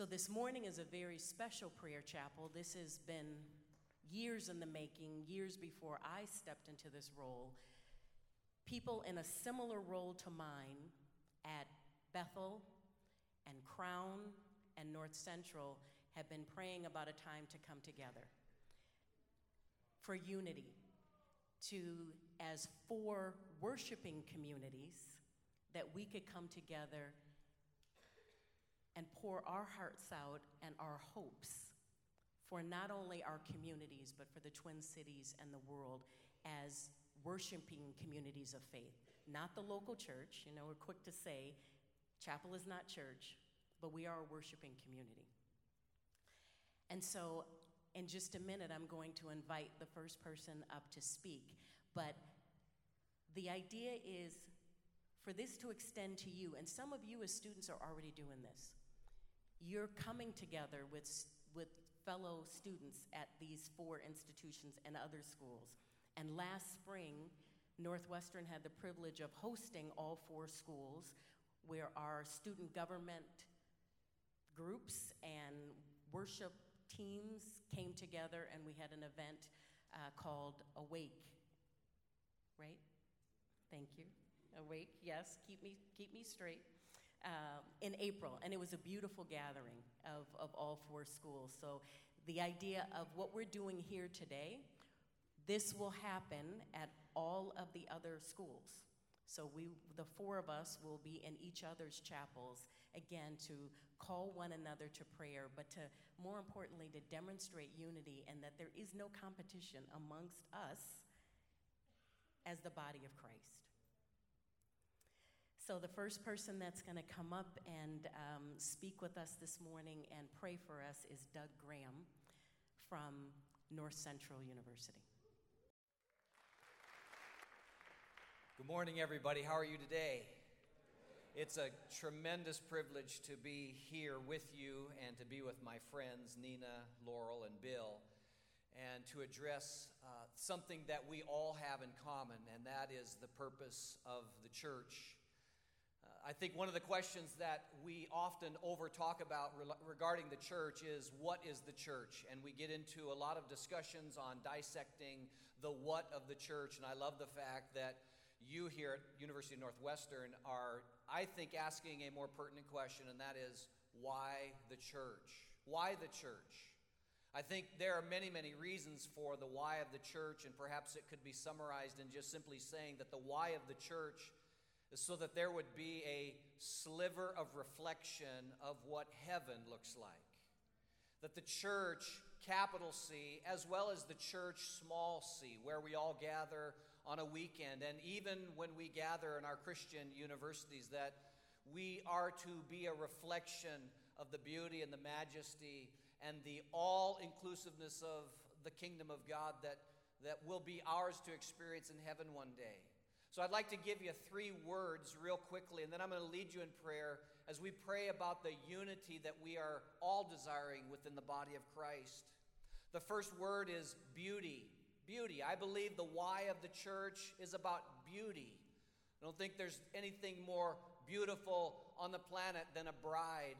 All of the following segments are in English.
So, this morning is a very special prayer chapel. This has been years in the making, years before I stepped into this role. People in a similar role to mine at Bethel and Crown and North Central have been praying about a time to come together for unity, to, as four worshiping communities, that we could come together and pour our hearts out and our hopes for not only our communities, but for the Twin Cities and the world as worshiping communities of faith. Not the local church, you know, we're quick to say chapel is not church, but we are a worshiping community. And so, in just a minute, I'm going to invite the first person up to speak. But the idea is for this to extend to you, and some of you as students are already doing this. You're coming together with, with fellow students at these four institutions and other schools. And last spring, Northwestern had the privilege of hosting all four schools where our student government groups and worship teams came together and we had an event uh, called Awake. Right? Thank you. Awake, yes, keep me, keep me straight. Um, in April, and it was a beautiful gathering of, of all four schools. So, the idea of what we're doing here today, this will happen at all of the other schools. So we, the four of us, will be in each other's chapels, again, to call one another to prayer, but to, more importantly, to demonstrate unity and that there is no competition amongst us as the body of Christ. So, the first person that's going to come up and um, speak with us this morning and pray for us is Doug Graham from North Central University. Good morning, everybody. How are you today? It's a tremendous privilege to be here with you and to be with my friends, Nina, Laurel, and Bill, and to address uh, something that we all have in common, and that is the purpose of the church. Uh, I think one of the questions that we often over talk about re- regarding the church is what is the church? And we get into a lot of discussions on dissecting the what of the church, and I love the fact that you here at University of Northwestern are, I think, asking a more pertinent question, and that is why the church? Why the church? I think there are many, many reasons for the why of the church, and perhaps it could be summarized in just simply saying that the why of the church so that there would be a sliver of reflection of what heaven looks like. That the church, capital C, as well as the church, small c, where we all gather on a weekend, and even when we gather in our Christian universities, that we are to be a reflection of the beauty and the majesty and the all inclusiveness of the kingdom of God that, that will be ours to experience in heaven one day. So I'd like to give you three words real quickly, and then I'm going to lead you in prayer as we pray about the unity that we are all desiring within the body of Christ. The first word is beauty beauty. I believe the why of the church is about beauty. I don't think there's anything more beautiful on the planet than a bride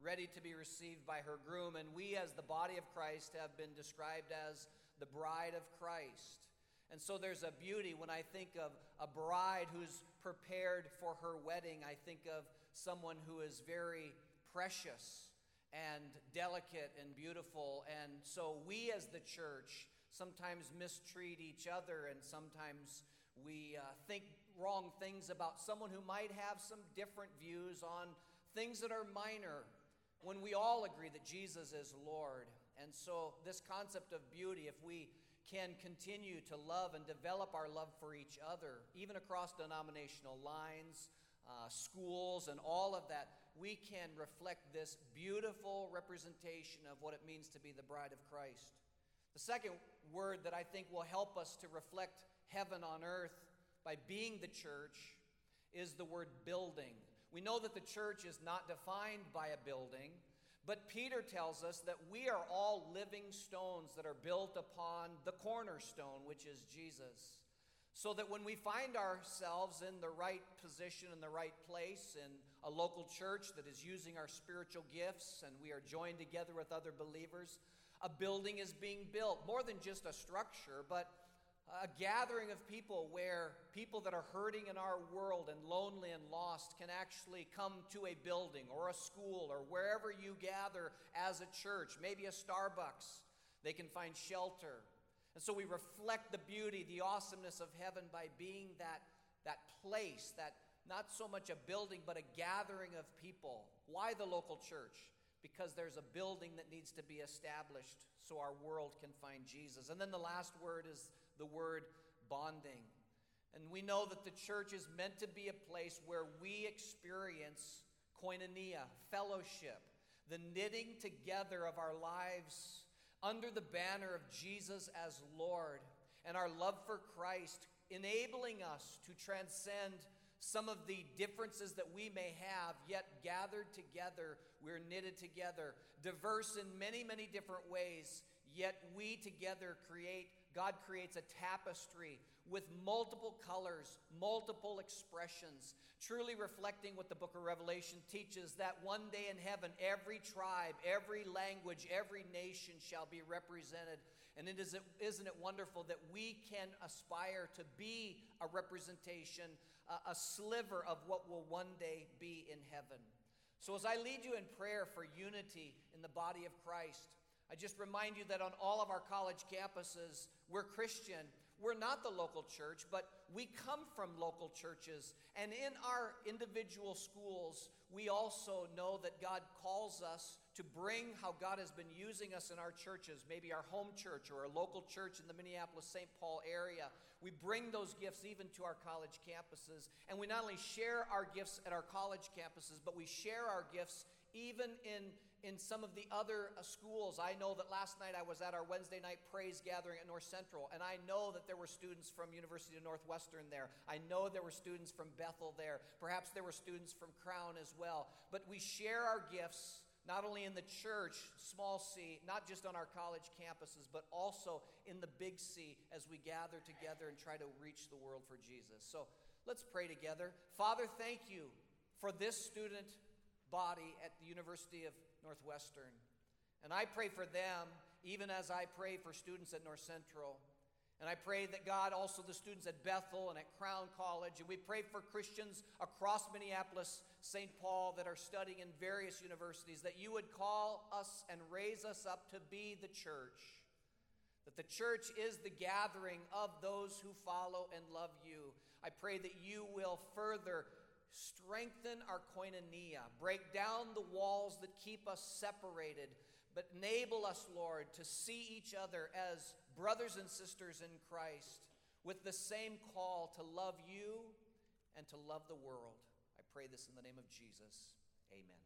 ready to be received by her groom. And we, as the body of Christ, have been described as the bride of Christ. And so there's a beauty when I think of a bride who's prepared for her wedding. I think of someone who is very precious and delicate and beautiful. And so we, as the church, sometimes mistreat each other, and sometimes we uh, think wrong things about someone who might have some different views on things that are minor when we all agree that Jesus is Lord. And so, this concept of beauty, if we can continue to love and develop our love for each other, even across denominational lines, uh, schools, and all of that, we can reflect this beautiful representation of what it means to be the bride of Christ. The second word that I think will help us to reflect heaven on earth by being the church is the word building. We know that the church is not defined by a building, but Peter tells us that we are all living stones that are built upon the cornerstone, which is Jesus. So that when we find ourselves in the right position, in the right place, in a local church that is using our spiritual gifts and we are joined together with other believers. A building is being built, more than just a structure, but a gathering of people where people that are hurting in our world and lonely and lost can actually come to a building or a school or wherever you gather as a church, maybe a Starbucks. They can find shelter. And so we reflect the beauty, the awesomeness of heaven by being that, that place, that not so much a building, but a gathering of people. Why the local church? Because there's a building that needs to be established so our world can find Jesus. And then the last word is the word bonding. And we know that the church is meant to be a place where we experience koinonia, fellowship, the knitting together of our lives under the banner of Jesus as Lord and our love for Christ, enabling us to transcend some of the differences that we may have, yet gathered together, we're knitted together, diverse in many, many different ways, yet we together create God creates a tapestry with multiple colors, multiple expressions, truly reflecting what the book of Revelation teaches that one day in heaven, every tribe, every language, every nation shall be represented. And it is, isn't it wonderful that we can aspire to be a representation, a, a sliver of what will one day be in heaven? So, as I lead you in prayer for unity in the body of Christ, I just remind you that on all of our college campuses, we're Christian. We're not the local church, but we come from local churches. And in our individual schools, we also know that God calls us to bring how God has been using us in our churches, maybe our home church or a local church in the Minneapolis St. Paul area. We bring those gifts even to our college campuses. And we not only share our gifts at our college campuses, but we share our gifts even in in some of the other uh, schools. I know that last night I was at our Wednesday night praise gathering at North Central, and I know that there were students from University of Northwestern there. I know there were students from Bethel there. Perhaps there were students from Crown as well. But we share our gifts not only in the church, small c, not just on our college campuses, but also in the big C as we gather together and try to reach the world for Jesus. So let's pray together. Father, thank you for this student body at the University of Northwestern. And I pray for them, even as I pray for students at North Central. And I pray that God, also the students at Bethel and at Crown College, and we pray for Christians across Minneapolis, St. Paul, that are studying in various universities, that you would call us and raise us up to be the church. That the church is the gathering of those who follow and love you. I pray that you will further strengthen our koinonia, break down the walls that keep us separated, but enable us, Lord, to see each other as brothers and sisters in Christ with the same call to love you and to love the world. I pray this in the name of Jesus. Amen.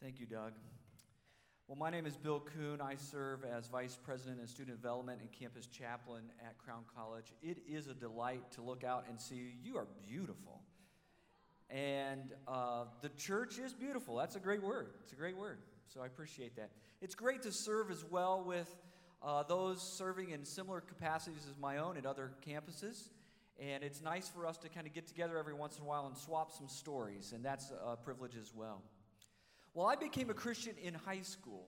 Thank you, Doug. Well, my name is Bill Kuhn. I serve as Vice President of Student Development and Campus Chaplain at Crown College. It is a delight to look out and see you. You are beautiful. And uh, the church is beautiful. That's a great word. It's a great word. So I appreciate that. It's great to serve as well with uh, those serving in similar capacities as my own at other campuses. And it's nice for us to kind of get together every once in a while and swap some stories. And that's a privilege as well. Well, I became a Christian in high school.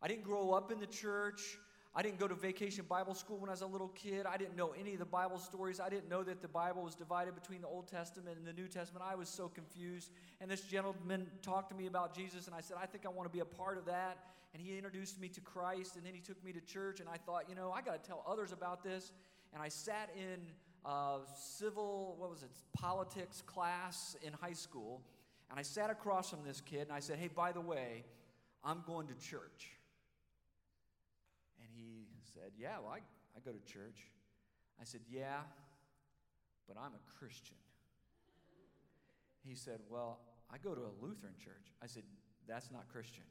I didn't grow up in the church. I didn't go to vacation Bible school when I was a little kid. I didn't know any of the Bible stories. I didn't know that the Bible was divided between the Old Testament and the New Testament. I was so confused. And this gentleman talked to me about Jesus, and I said, I think I want to be a part of that. And he introduced me to Christ, and then he took me to church, and I thought, you know, I got to tell others about this. And I sat in uh, civil, what was it, politics class in high school. And I sat across from this kid and I said, Hey, by the way, I'm going to church. And he said, Yeah, well, I, I go to church. I said, Yeah, but I'm a Christian. He said, Well, I go to a Lutheran church. I said, That's not Christian.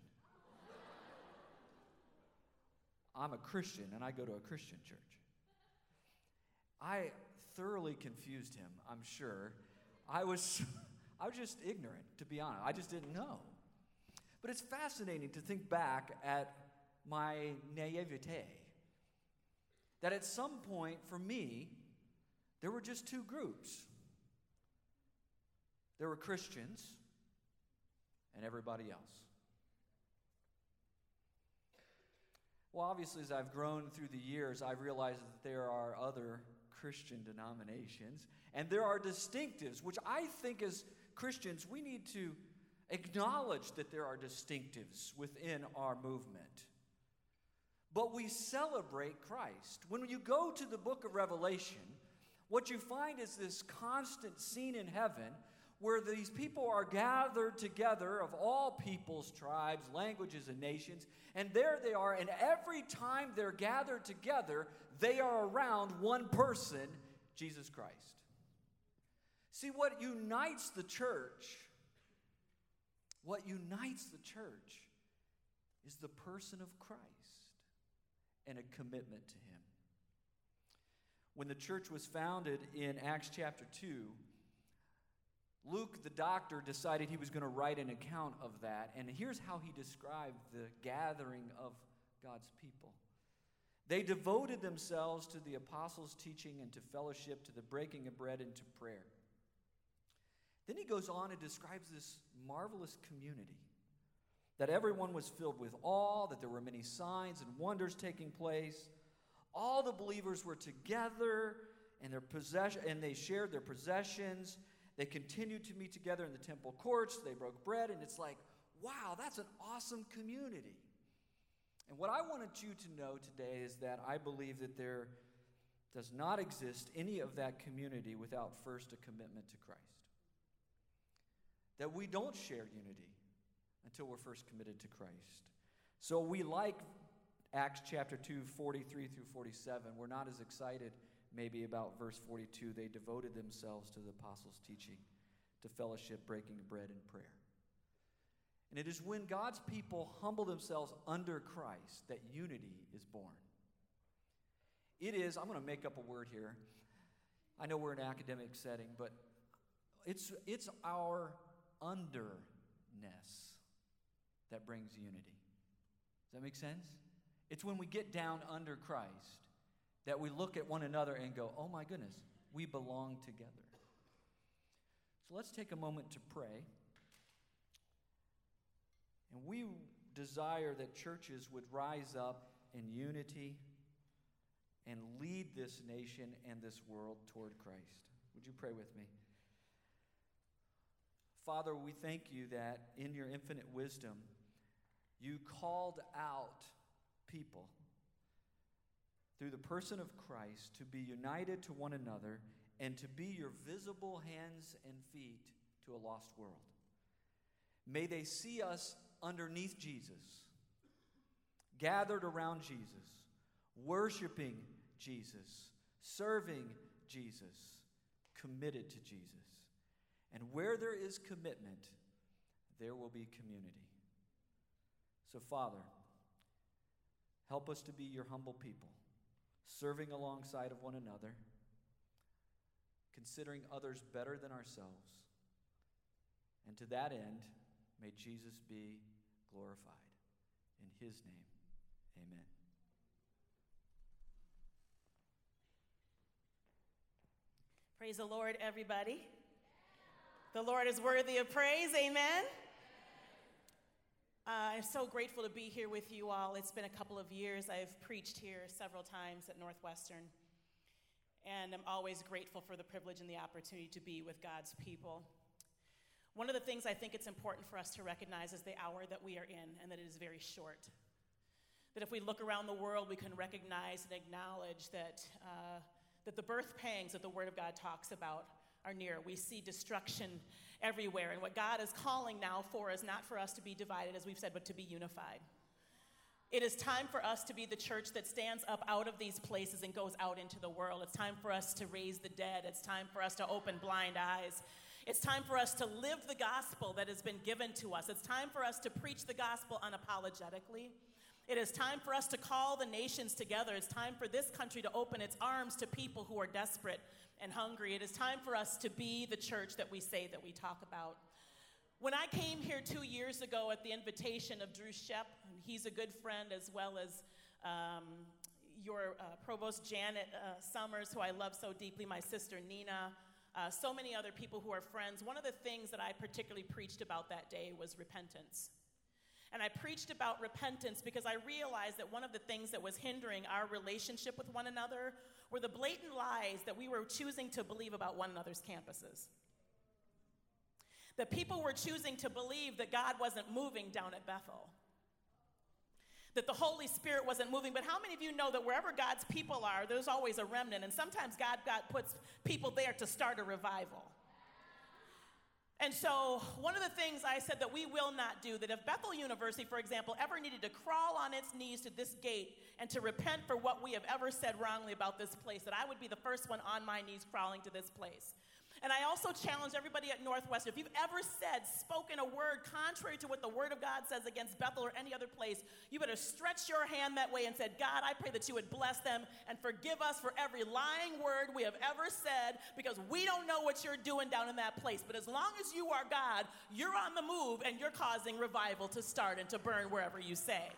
I'm a Christian and I go to a Christian church. I thoroughly confused him, I'm sure. I was. I was just ignorant, to be honest. I just didn't know. But it's fascinating to think back at my naivete. That at some point, for me, there were just two groups There were Christians and everybody else. Well, obviously, as I've grown through the years, I've realized that there are other Christian denominations and there are distinctives, which I think as Christians we need to acknowledge that there are distinctives within our movement. But we celebrate Christ. When you go to the book of Revelation, what you find is this constant scene in heaven where these people are gathered together of all peoples, tribes, languages, and nations. And there they are, and every time they're gathered together, they are around one person, Jesus Christ. See, what unites the church, what unites the church is the person of Christ and a commitment to Him. When the church was founded in Acts chapter 2, Luke, the doctor, decided he was going to write an account of that. And here's how he described the gathering of God's people they devoted themselves to the apostles' teaching and to fellowship, to the breaking of bread, and to prayer. Then he goes on and describes this marvelous community that everyone was filled with awe, that there were many signs and wonders taking place. All the believers were together and their possession and they shared their possessions. They continued to meet together in the temple courts. They broke bread and it's like, wow, that's an awesome community. And what I wanted you to know today is that I believe that there does not exist any of that community without first a commitment to Christ. That we don't share unity until we're first committed to Christ. So we like Acts chapter 2, 43 through 47. We're not as excited maybe about verse 42. They devoted themselves to the apostles' teaching, to fellowship, breaking bread, and prayer. And it is when God's people humble themselves under Christ that unity is born. It is, I'm going to make up a word here. I know we're in an academic setting, but it's, it's our underness that brings unity. Does that make sense? It's when we get down under Christ that we look at one another and go, oh my goodness, we belong together. So let's take a moment to pray. And we desire that churches would rise up in unity and lead this nation and this world toward Christ. Would you pray with me? Father, we thank you that in your infinite wisdom, you called out people through the person of Christ to be united to one another and to be your visible hands and feet to a lost world. May they see us underneath Jesus, gathered around Jesus, worshiping Jesus, serving Jesus, committed to Jesus. And where there is commitment, there will be community. So, Father, help us to be your humble people, serving alongside of one another, considering others better than ourselves. And to that end, may Jesus be glorified. In his name, amen. Praise the Lord, everybody. The Lord is worthy of praise. Amen. Uh, I'm so grateful to be here with you all. It's been a couple of years. I've preached here several times at Northwestern. And I'm always grateful for the privilege and the opportunity to be with God's people. One of the things I think it's important for us to recognize is the hour that we are in, and that it is very short. That if we look around the world, we can recognize and acknowledge that, uh, that the birth pangs that the Word of God talks about are near. We see destruction everywhere. And what God is calling now for is not for us to be divided, as we've said, but to be unified. It is time for us to be the church that stands up out of these places and goes out into the world. It's time for us to raise the dead. It's time for us to open blind eyes. It's time for us to live the gospel that has been given to us. It's time for us to preach the gospel unapologetically. It is time for us to call the nations together. It's time for this country to open its arms to people who are desperate and hungry. It is time for us to be the church that we say that we talk about. When I came here two years ago at the invitation of Drew Shep, he's a good friend as well as um, your uh, provost Janet uh, Sommers, who I love so deeply, my sister Nina, uh, so many other people who are friends. One of the things that I particularly preached about that day was repentance. And I preached about repentance because I realized that one of the things that was hindering our relationship with one another were the blatant lies that we were choosing to believe about one another's campuses. That people were choosing to believe that God wasn't moving down at Bethel that the Holy Spirit wasn't moving. But how many of you know that wherever God's people are, there's always a remnant? And sometimes God, God puts people there to start a revival. And so, one of the things I said that we will not do, that if Bethel University, for example, ever needed to crawl on its knees to this gate and to repent for what we have ever said wrongly about this place, that I would be the first one on my knees crawling to this place. And I also challenge everybody at Northwestern if you've ever said, spoken a word contrary to what the Word of God says against Bethel or any other place, you better stretch your hand that way and said, God, I pray that you would bless them and forgive us for every lying word we have ever said because we don't know what you're doing down in that place. But as long as you are God, you're on the move and you're causing revival to start and to burn wherever you say.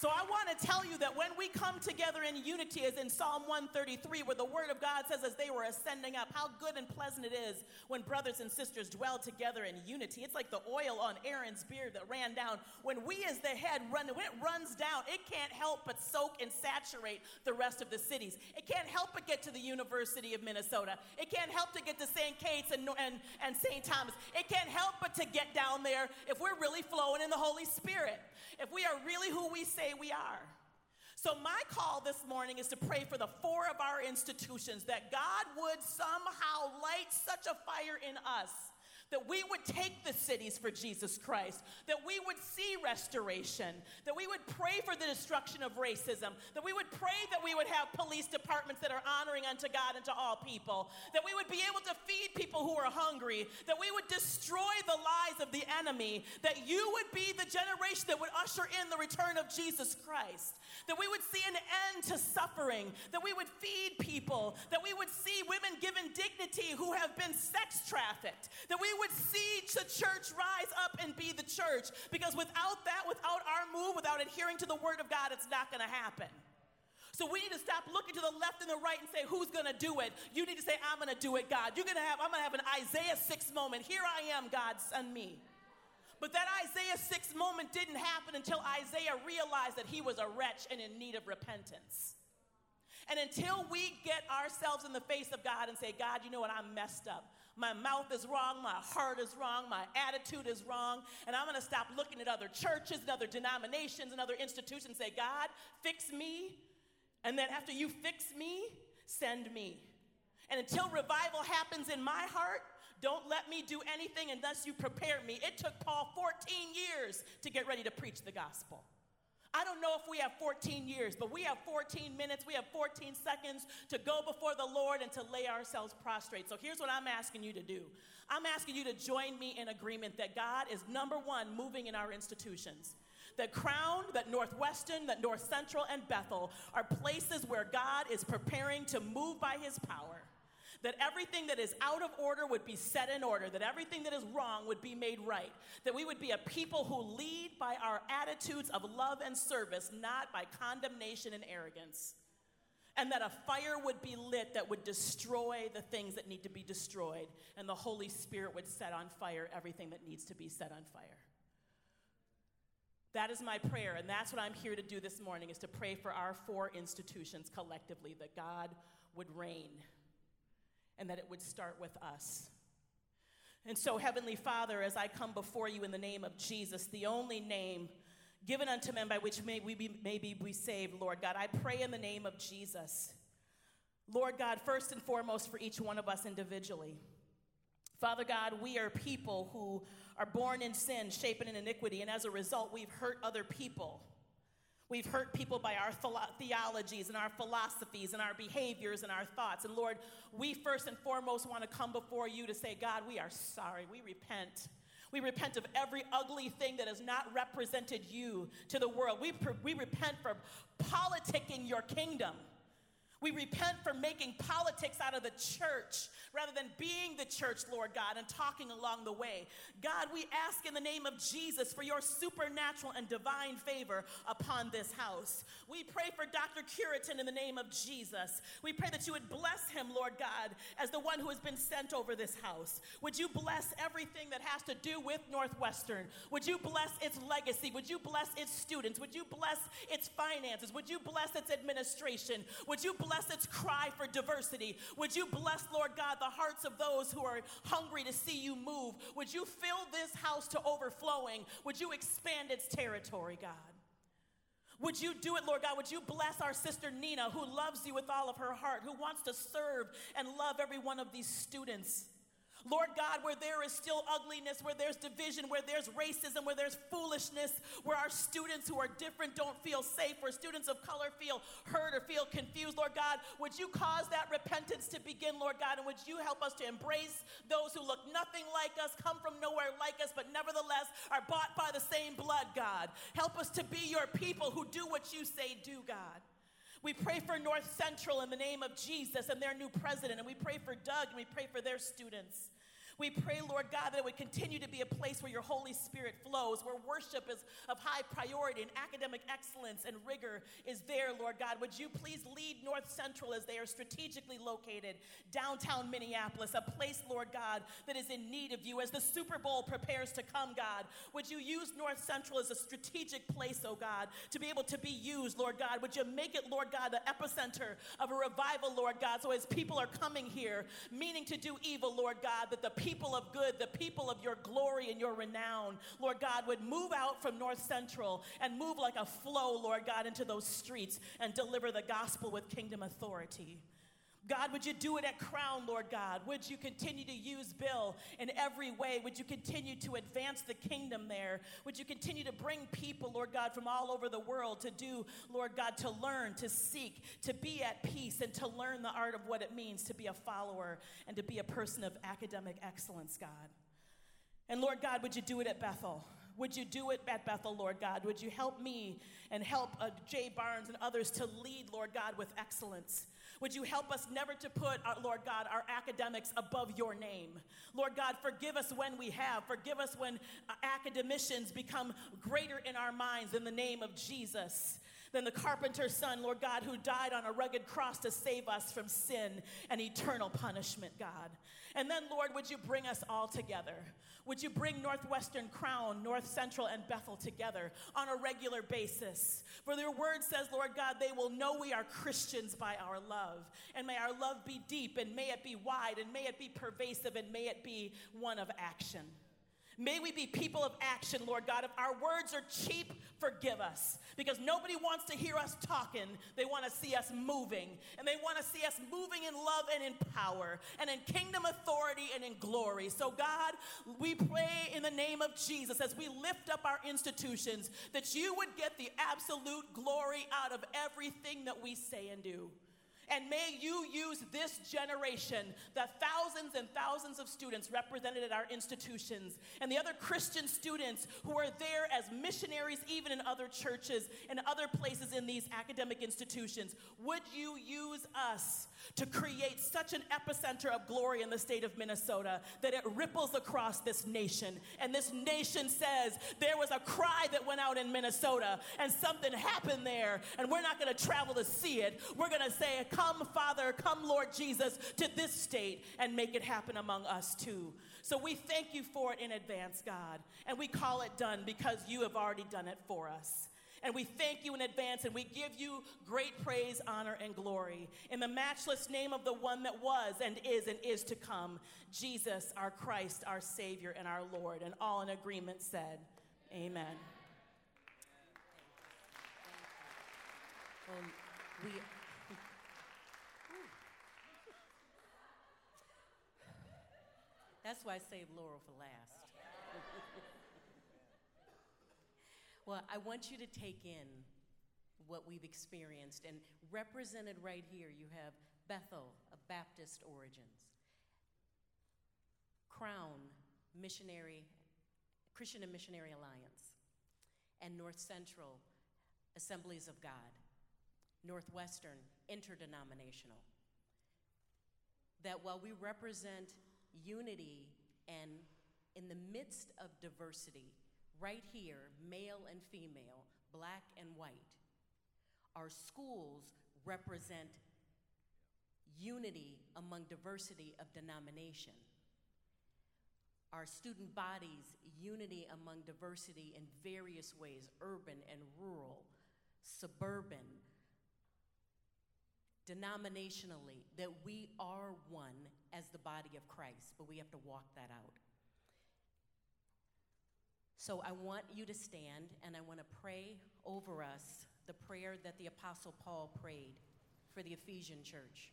So I want to tell you that when we come together in unity, as in Psalm 133, where the Word of God says, as they were ascending up, how good and pleasant it is when brothers and sisters dwell together in unity. It's like the oil on Aaron's beard that ran down. When we, as the head, run, when it runs down, it can't help but soak and saturate the rest of the cities. It can't help but get to the University of Minnesota. It can't help to get to St. Kate's and, and, and St. Thomas. It can't help but to get down there if we're really flowing in the Holy Spirit. If we are really who we say we are. So, my call this morning is to pray for the four of our institutions that God would somehow light such a fire in us that we would take the cities for Jesus Christ, that we would see restoration, that we would pray for the destruction of racism, that we would pray that we would have police departments that are honoring unto God and to all people, that we would be able to feed people who are hungry, that we would destroy the lies of the enemy, that you would be the generation that would usher in the return of Jesus Christ, that we would see an end to suffering, that we would feed people, that we would see women given dignity who have been sex trafficked, that we would see the church rise up and be the church. Because without that, without our move, without adhering to the word of God, it's not going to happen. So we need to stop looking to the left and the right and say, who's gonna do it? You need to say, I'm gonna do it, God. You're gonna have, I'm gonna have an Isaiah 6 moment. Here I am, God, send me. But that Isaiah 6 moment didn't happen until Isaiah realized that he was a wretch and in need of repentance. And until we get ourselves in the face of God and say, God, you know what, I'm messed up. My mouth is wrong, my heart is wrong, my attitude is wrong, and I'm gonna stop looking at other churches and other denominations and other institutions and say, God, fix me. And then after you fix me, send me. And until revival happens in my heart, don't let me do anything unless you prepare me. It took Paul 14 years to get ready to preach the gospel. I don't know if we have 14 years, but we have 14 minutes, we have 14 seconds to go before the Lord and to lay ourselves prostrate. So here's what I'm asking you to do I'm asking you to join me in agreement that God is number one, moving in our institutions. That Crown, that Northwestern, that North Central, and Bethel are places where God is preparing to move by his power that everything that is out of order would be set in order, that everything that is wrong would be made right, that we would be a people who lead by our attitudes of love and service, not by condemnation and arrogance. And that a fire would be lit that would destroy the things that need to be destroyed, and the Holy Spirit would set on fire everything that needs to be set on fire. That is my prayer, and that's what I'm here to do this morning is to pray for our four institutions collectively that God would reign and that it would start with us. And so, Heavenly Father, as I come before you in the name of Jesus, the only name given unto men by which may we be, may be saved, Lord God, I pray in the name of Jesus. Lord God, first and foremost for each one of us individually. Father God, we are people who are born in sin, shapen in iniquity, and as a result, we've hurt other people. We've hurt people by our theologies and our philosophies and our behaviors and our thoughts. And Lord, we first and foremost want to come before you to say, God, we are sorry. We repent. We repent of every ugly thing that has not represented you to the world. We, we repent for politicking your kingdom. We repent for making politics out of the church rather than being the church, Lord God, and talking along the way. God, we ask in the name of Jesus for your supernatural and divine favor upon this house. We pray for Dr. Cureton in the name of Jesus. We pray that you would bless him, Lord God, as the one who has been sent over this house. Would you bless everything that has to do with Northwestern? Would you bless its legacy? Would you bless its students? Would you bless its finances? Would you bless its administration? Would you bless its cry for diversity. Would you bless, Lord God, the hearts of those who are hungry to see you move? Would you fill this house to overflowing? Would you expand its territory, God? Would you do it, Lord God? Would you bless our sister Nina, who loves you with all of her heart, who wants to serve and love every one of these students? Lord God, where there is still ugliness, where there's division, where there's racism, where there's foolishness, where our students who are different don't feel safe, where students of color feel hurt or feel confused, Lord God, would you cause that repentance to begin, Lord God, and would you help us to embrace those who look nothing like us, come from nowhere like us, but nevertheless are bought by the same blood, God? Help us to be your people who do what you say do, God. We pray for North Central in the name of Jesus and their new president, and we pray for Doug and we pray for their students. We pray, Lord God, that it would continue to be a place where your Holy Spirit flows, where worship is of high priority and academic excellence and rigor is there, Lord God. Would you please lead North Central as they are strategically located downtown Minneapolis, a place, Lord God, that is in need of you as the Super Bowl prepares to come, God. Would you use North Central as a strategic place, oh God, to be able to be used, Lord God? Would you make it, Lord God, the epicenter of a revival, Lord God, so as people are coming here, meaning to do evil, Lord God, that the people people of good, the people of your glory and your renown, Lord God, would move out from North Central and move like a flow, Lord God, into those streets and deliver the gospel with kingdom authority. God, would you do it at Crown, Lord God? Would you continue to use Bill in every way? Would you continue to advance the kingdom there? Would you continue to bring people, Lord God, from all over the world to do, Lord God, to learn, to seek, to be at peace, and to learn the art of what it means to be a follower and to be a person of academic excellence, God? And Lord God, would you do it at Bethel? Would you do it at Bethel, Lord God? Would you help me and help uh, Jay Barnes and others to lead, Lord God, with excellence? Would you help us never to put, our, Lord God, our academics above your name? Lord God, forgive us when we have. Forgive us when uh, academicians become greater in our minds in the name of Jesus than the carpenter's son, Lord God, who died on a rugged cross to save us from sin and eternal punishment, God. And then, Lord, would you bring us all together? Would you bring Northwestern Crown, North Central, and Bethel together on a regular basis? For your word says, Lord God, they will know we are Christians by our love. And may our love be deep, and may it be wide, and may it be pervasive, and may it be one of action. May we be people of action, Lord God. If our words are cheap, forgive us. Because nobody wants to hear us talking. They want to see us moving. And they want to see us moving in love and in power and in kingdom authority and in glory. So, God, we pray in the name of Jesus as we lift up our institutions that you would get the absolute glory out of everything that we say and do. And may you use this generation, the thousands and thousands of students represented at our institutions, and the other Christian students who are there as missionaries, even in other churches and other places in these academic institutions. Would you use us to create such an epicenter of glory in the state of Minnesota that it ripples across this nation? And this nation says there was a cry that went out in Minnesota, and something happened there, and we're not going to travel to see it. We're going to say, Come, Father, come, Lord Jesus, to this state and make it happen among us too. So we thank you for it in advance, God, and we call it done because you have already done it for us. And we thank you in advance and we give you great praise, honor, and glory. In the matchless name of the one that was and is and is to come, Jesus, our Christ, our Savior, and our Lord. And all in agreement said, Amen. Um, we That's why I saved Laurel for last. well, I want you to take in what we've experienced. And represented right here, you have Bethel, of Baptist origins, Crown, Missionary, Christian and Missionary Alliance, and North Central, Assemblies of God, Northwestern, interdenominational. That while we represent unity and in the midst of diversity, right here, male and female, black and white, our schools represent unity among diversity of denomination. Our student bodies, unity among diversity in various ways urban and rural, suburban, denominationally, that we are one as the body of Christ, but we have to walk that out. So I want you to stand and I want to pray over us the prayer that the Apostle Paul prayed for the Ephesian church.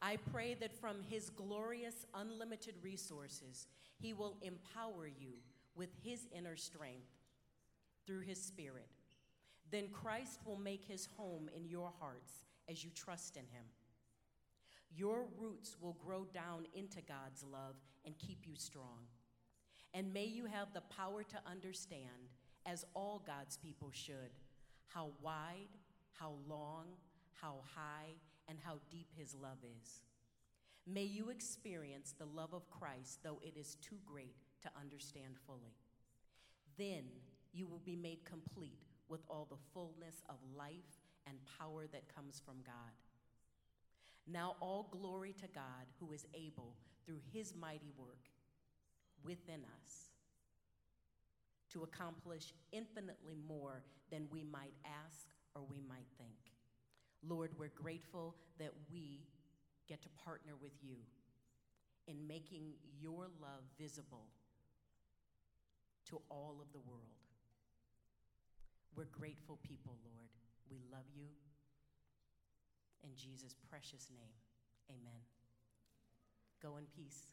I pray that from his glorious, unlimited resources, he will empower you with his inner strength through his Spirit. Then Christ will make his home in your hearts as you trust in him. Your roots will grow down into God's love and keep you strong. And may you have the power to understand, as all God's people should, how wide, how long, how high, and how deep his love is. May you experience the love of Christ, though it is too great to understand fully. Then you will be made complete with all the fullness of life and power that comes from God. Now, all glory to God who is able, through his mighty work within us, to accomplish infinitely more than we might ask or we might think. Lord, we're grateful that we get to partner with you in making your love visible to all of the world. We're grateful people, Lord. We love you. In Jesus' precious name, amen. Go in peace.